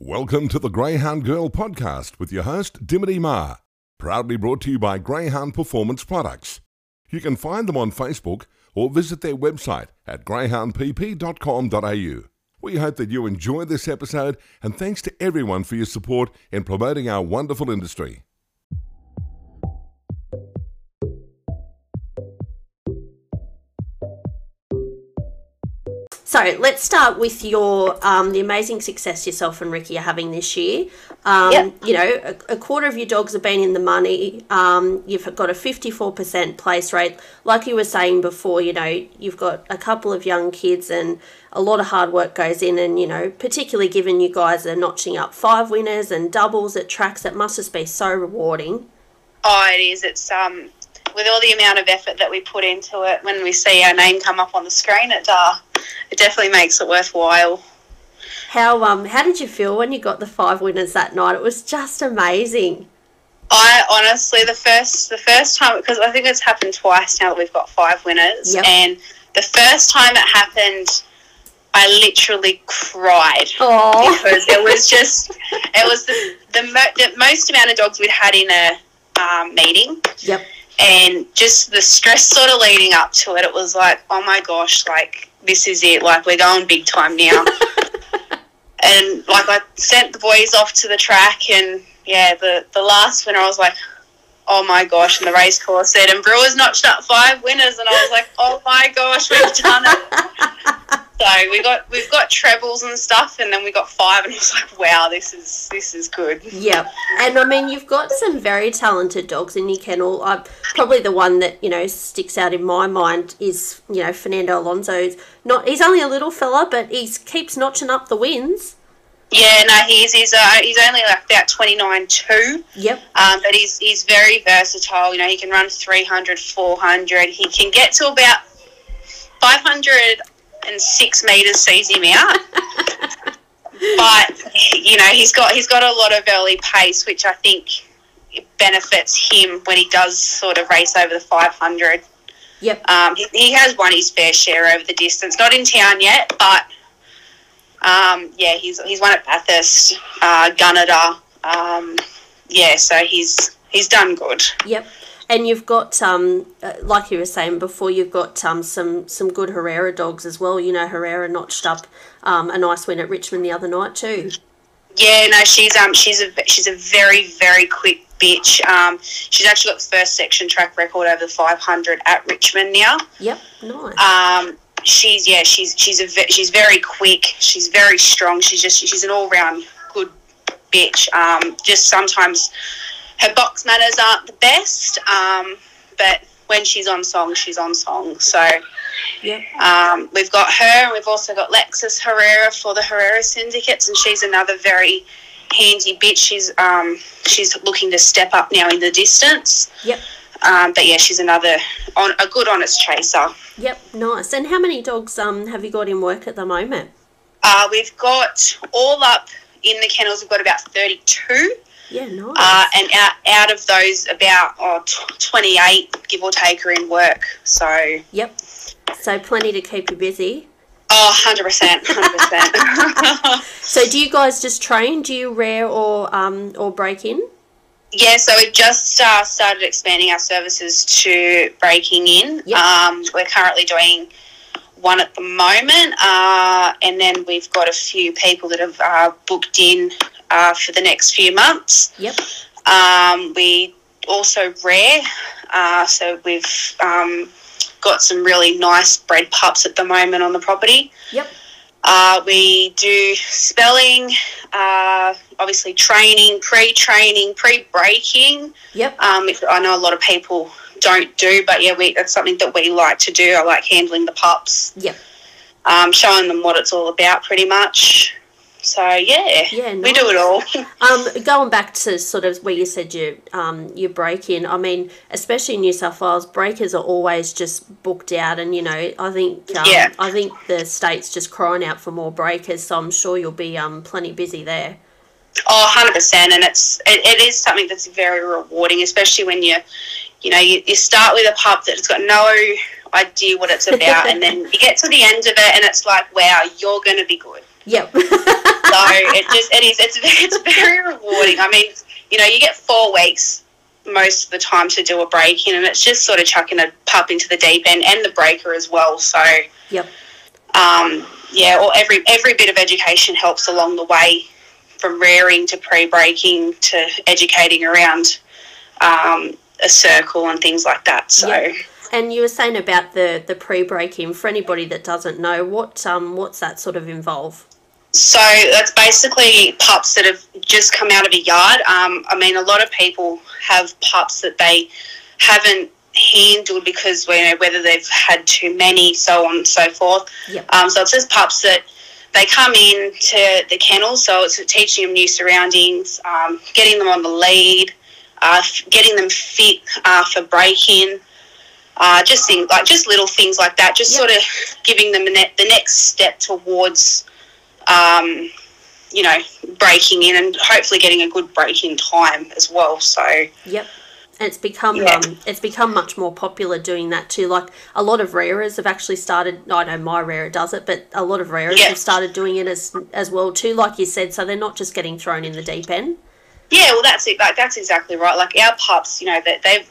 Welcome to the Greyhound Girl podcast with your host, Dimity Ma. Proudly brought to you by Greyhound Performance Products. You can find them on Facebook or visit their website at greyhoundpp.com.au. We hope that you enjoy this episode and thanks to everyone for your support in promoting our wonderful industry. So let's start with your um, the amazing success yourself and Ricky are having this year. Um, Yep. You know, a, a quarter of your dogs have been in the money. Um, you've got a fifty four percent place rate. Like you were saying before, you know, you've got a couple of young kids and a lot of hard work goes in. And you know, particularly given you guys are notching up five winners and doubles at tracks, it must just be so rewarding. Oh, it is. It's um with all the amount of effort that we put into it. When we see our name come up on the screen, it uh, it definitely makes it worthwhile. How um how did you feel when you got the five winners that night? It was just amazing. I honestly, the first the first time because I think it's happened twice now that we've got five winners, Yep. and the first time it happened, I literally cried. Oh, because it was just it was the, the, mo- the most amount of dogs we'd had in a um, meeting yep. And just the stress sort of leading up to it it was like oh my gosh like this is it. Like we're going big time now. And like i sent the boys off to the track and yeah the, the last winner i was like oh my gosh and the race course said and brewers notched up five winners and i was like oh my gosh we've done it so we got we've got trebles and stuff and then we got five and i was like wow this is this is good Yep. And I mean, you've got some very talented dogs in your kennel. I, probably the one that, you know, sticks out in my mind is, you know, Fernando Alonso's not, he's only a little fella, but he keeps notching up the wins. Yeah no he's he's uh, he's only like about 29 2 Yep. Um, but he's, he's very versatile. You know, he can run 300, 400. He can get to about 506 metres, sees him out. but, you know, he's got, he's got a lot of early pace, which I think benefits him when he does sort of race over the 500. Yep. Um, he, he has won his fair share over the distance. Not in town yet, but um, yeah, he's he's won at Bathurst, uh, Gunnedah. Um, yeah, so he's he's done good. Yep. And you've got, um, uh, like you were saying before, you've got um, some some good Herrera dogs as well. You know, Herrera notched up um, a nice win at Richmond the other night too. Yeah, no, she's um she's a she's a very very quick bitch. Um, she's actually got the first section track record over the 500 at Richmond now. Yep. Nice. Um, she's yeah, she's she's a she's very quick. She's very strong. She's just she's an all round good bitch. Um, just sometimes her box manners aren't the best. Um, but when she's on song, she's on song. So yep. um, we've got her, and we've also got Lexus Herrera for the Herrera syndicates, and she's another very handy bitch. She's um, she's looking to step up now in the distance. Yep. Um, but yeah, she's another on a good honest chaser. Yep. Nice. And how many dogs um have you got in work at the moment? Uh, we've got all up in the kennels. We've got about thirty-two, Yeah. Nice. uh, and out, out of those, about oh, tw- twenty-eight, give or take, are in work. So Yep. So plenty to keep you busy. oh, 100 percent, hundred percent. So do you guys just train? Do you rear or um or break in? Yeah, so we've just uh, started expanding our services to breaking in. Yep. Um, we're currently doing one at the moment, uh, and then we've got a few people that have uh, booked in uh, for the next few months. Yep. Um, we also rare, uh, so we've um, got some really nice bred pups at the moment on the property. Yep. Uh, we do spelling, uh, obviously training, pre-training, pre-breaking. Yep. Um, which I know a lot of people don't do, but yeah, we, that's something that we like to do. I like handling the pups, Yep. um, showing them what it's all about, pretty much. So yeah, Yeah, we do it all. Um, going back to sort of where you said you um you break in. I mean, especially in New South Wales, breakers are always just booked out, and you know, I think um, Yeah. I think the state's just crying out for more breakers. So I'm sure you'll be um plenty busy there. Oh, 100%. And it's it, it is something that's very rewarding, especially when you, you know, you, you start with a pup that's got no idea what it's about, and then you get to the end of it, and it's like, wow, you're going to be good. Yep. so it just it is it's it's very rewarding. I mean, you know, you get four weeks most of the time to do a break in, and it's just sort of chucking a pup into the deep end and the breaker as well. So Yep. um, yeah, or every every bit of education helps along the way, from rearing to pre-breaking to educating around um, a circle and things like that. So. Yep. And you were saying about the the pre-breaking. For anybody that doesn't know, what um what's that sort of involve? So that's basically pups that have just come out of a yard. Um, I mean, a lot of people have pups that they haven't handled because you know whether they've had too many, so on and so forth. Yep. Um, so it's just pups that they come in to the kennel, so it's teaching them new surroundings, um, getting them on the lead, uh, getting them fit uh, for break-in. Uh, just things like just little things like that, just Yep. sort of giving them the next step towards um, you know, breaking in and hopefully getting a good break in time as well. So Yep. And it's become Yeah. um, it's become much more popular doing that too. Like a lot of rearers have actually started. I know my rearer does it, but a lot of rearers Yeah. have started doing it as as well too. Like you said, so they're not just getting thrown in the deep end. yeah, well, that's it. Like that's exactly right. Like our pups, you know, that they've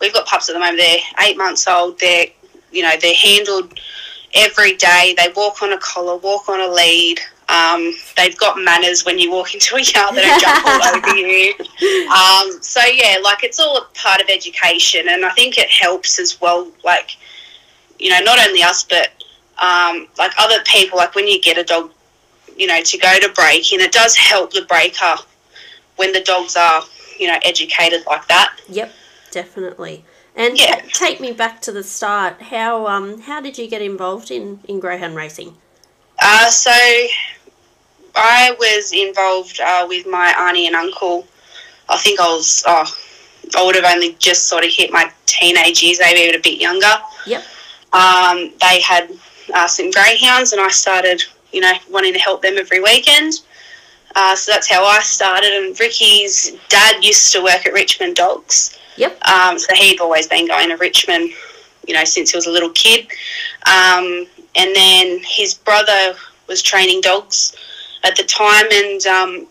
we've got pups at the moment. They're eight months old. They're you know they're handled every day. They walk on a collar, walk on a lead. Um, they've got manners when you walk into a yard. They don't jump all over you. Um, so yeah, like it's all a part of education, and I think it helps as well. Like you know, not only us, but um, like other people. Like when you get a dog, you know, to go to break, and it does help the breaker when the dogs are, you know, educated like that. Yep, definitely. And Yeah. ta- take me back to the start. How um how did you get involved in in greyhound racing? Uh, so I was involved uh, with my auntie and uncle. I think I was, oh, I would have only just sort of hit my teenage years, maybe a bit younger. Yep. Um, they had uh, some greyhounds, and I started, you know, wanting to help them every weekend. Uh, so that's how I started. And Ricky's dad used to work at Richmond Dogs. Yep. Um, so he'd always been going to Richmond, you know, since he was a little kid. Um, and then his brother was training dogs at the time, and um,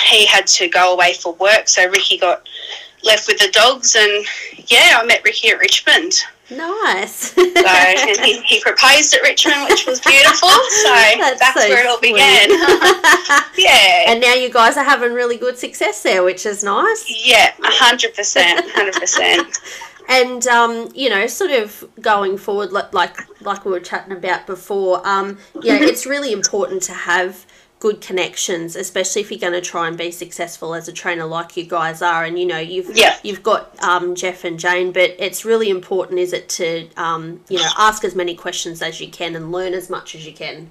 he had to go away for work. So Ricky got left with the dogs, and yeah, I met Ricky at Richmond. Nice. So and he, he proposed at Richmond, which was beautiful. So That's that's, so where it all sweet. began. yeah. and now you guys are having really good success there, which is nice. yeah, hundred percent, hundred percent. And um, you know, sort of going forward, like like, like we were chatting about before, um, know, it's really important to have good connections, especially if you're going to try and be successful as a trainer, like you guys are. And you know, you've Yeah. you've got um, Jeff and Jane, but it's really important, is it, to um, you know, ask as many questions as you can and learn as much as you can.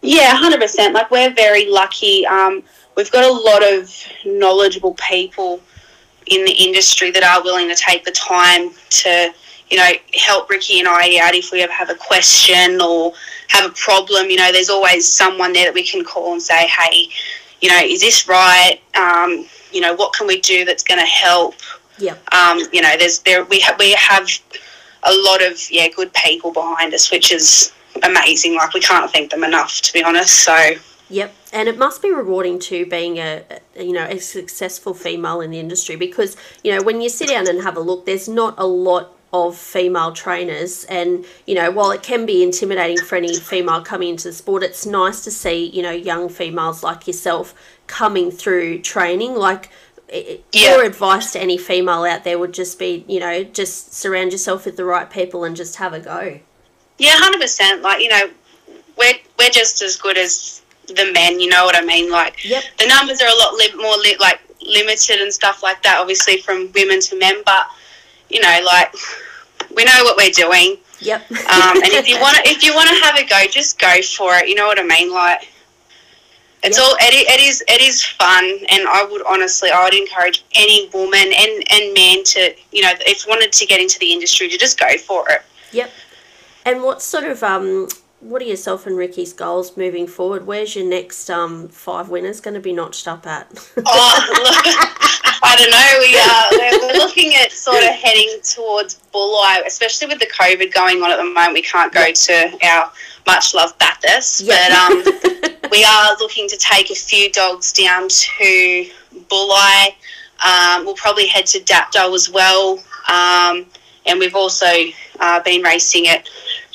Yeah, hundred percent. Like we're very lucky. Um, we've got a lot of knowledgeable people in the industry that are willing to take the time to, you know, help Ricky and I out if we ever have a question or have a problem. You know, there's always someone there that we can call and say, hey, you know, is this right? Um, you know, what can we do that's going to help? Yep. Um, you know, there's there we ha- we have a lot of yeah good people behind us, which is amazing. Like we can't thank them enough, to be honest. So Yep, and it must be rewarding too being a, a you know a successful female in the industry because you know when you sit down and have a look, there's not a lot of female trainers, and you know while it can be intimidating for any female coming into the sport, it's nice to see you know young females like yourself coming through training. Like Yeah. your advice to any female out there would just be you know just surround yourself with the right people and just have a go. yeah, hundred percent. Like you know, we're we're just as good as the men. You know what I mean? Like Yep. the numbers are a lot li- more li- like limited and stuff like that. Obviously, from women to men, but you know, like we know what we're doing. Yep. Um, and if you want to, if you want to have a go, just go for it. You know what I mean? Like, it's Yep. all it, it is it is fun, and I would honestly, I would encourage any woman and and man to, you know, if wanted to get into the industry, to just go for it. Yep. And what sort of um what are yourself and Ricky's goals moving forward? Where's your next um, five winners going to be notched up at? oh, look, I don't know. We are we're looking at sort of heading towards Bulli, especially with the COVID going on at the moment. We can't go to our much loved Bathurst, Yeah. but um, we are looking to take a few dogs down to Bulli. Um, we'll probably head to Dapto as well, um, and we've also uh, been racing at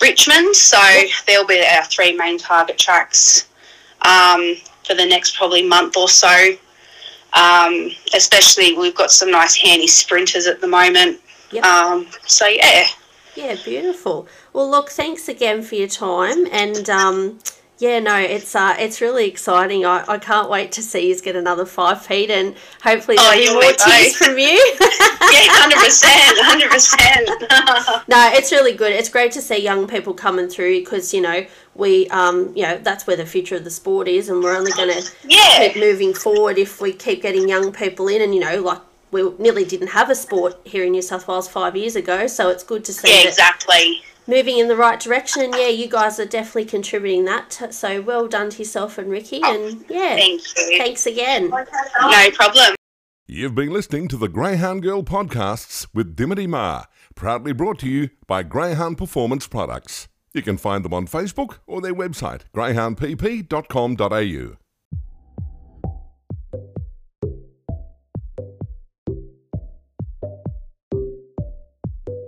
Richmond, so they'll be our three main target tracks um, for the next probably month or so. Um, especially, we've got some nice handy sprinters at the moment. Yep. Um, so yeah, Yeah, beautiful. Well, look, thanks again for your time, and um, yeah, no, it's uh, it's really exciting. I, I can't wait to see you get another five feet, and hopefully Oh, there'll be you more tears from you. yeah, hundred percent, hundred percent. no, it's really good. It's great to see young people coming through because you know we um you know that's where the future of the sport is, and we're only going to Yeah, keep moving forward if we keep getting young people in, and you know like. We nearly didn't have a sport here in New South Wales five years ago, so it's good to see yeah, that exactly. Moving in the right direction. And yeah, you guys are definitely contributing that. t- So well done to yourself and Ricky. Oh, and yeah, Thank you. thanks again. No problem. You've been listening to the Greyhound Girl podcasts with Dimity Ma, proudly brought to you by Greyhound Performance Products. You can find them on Facebook or their website, greyhoundpp.com.au.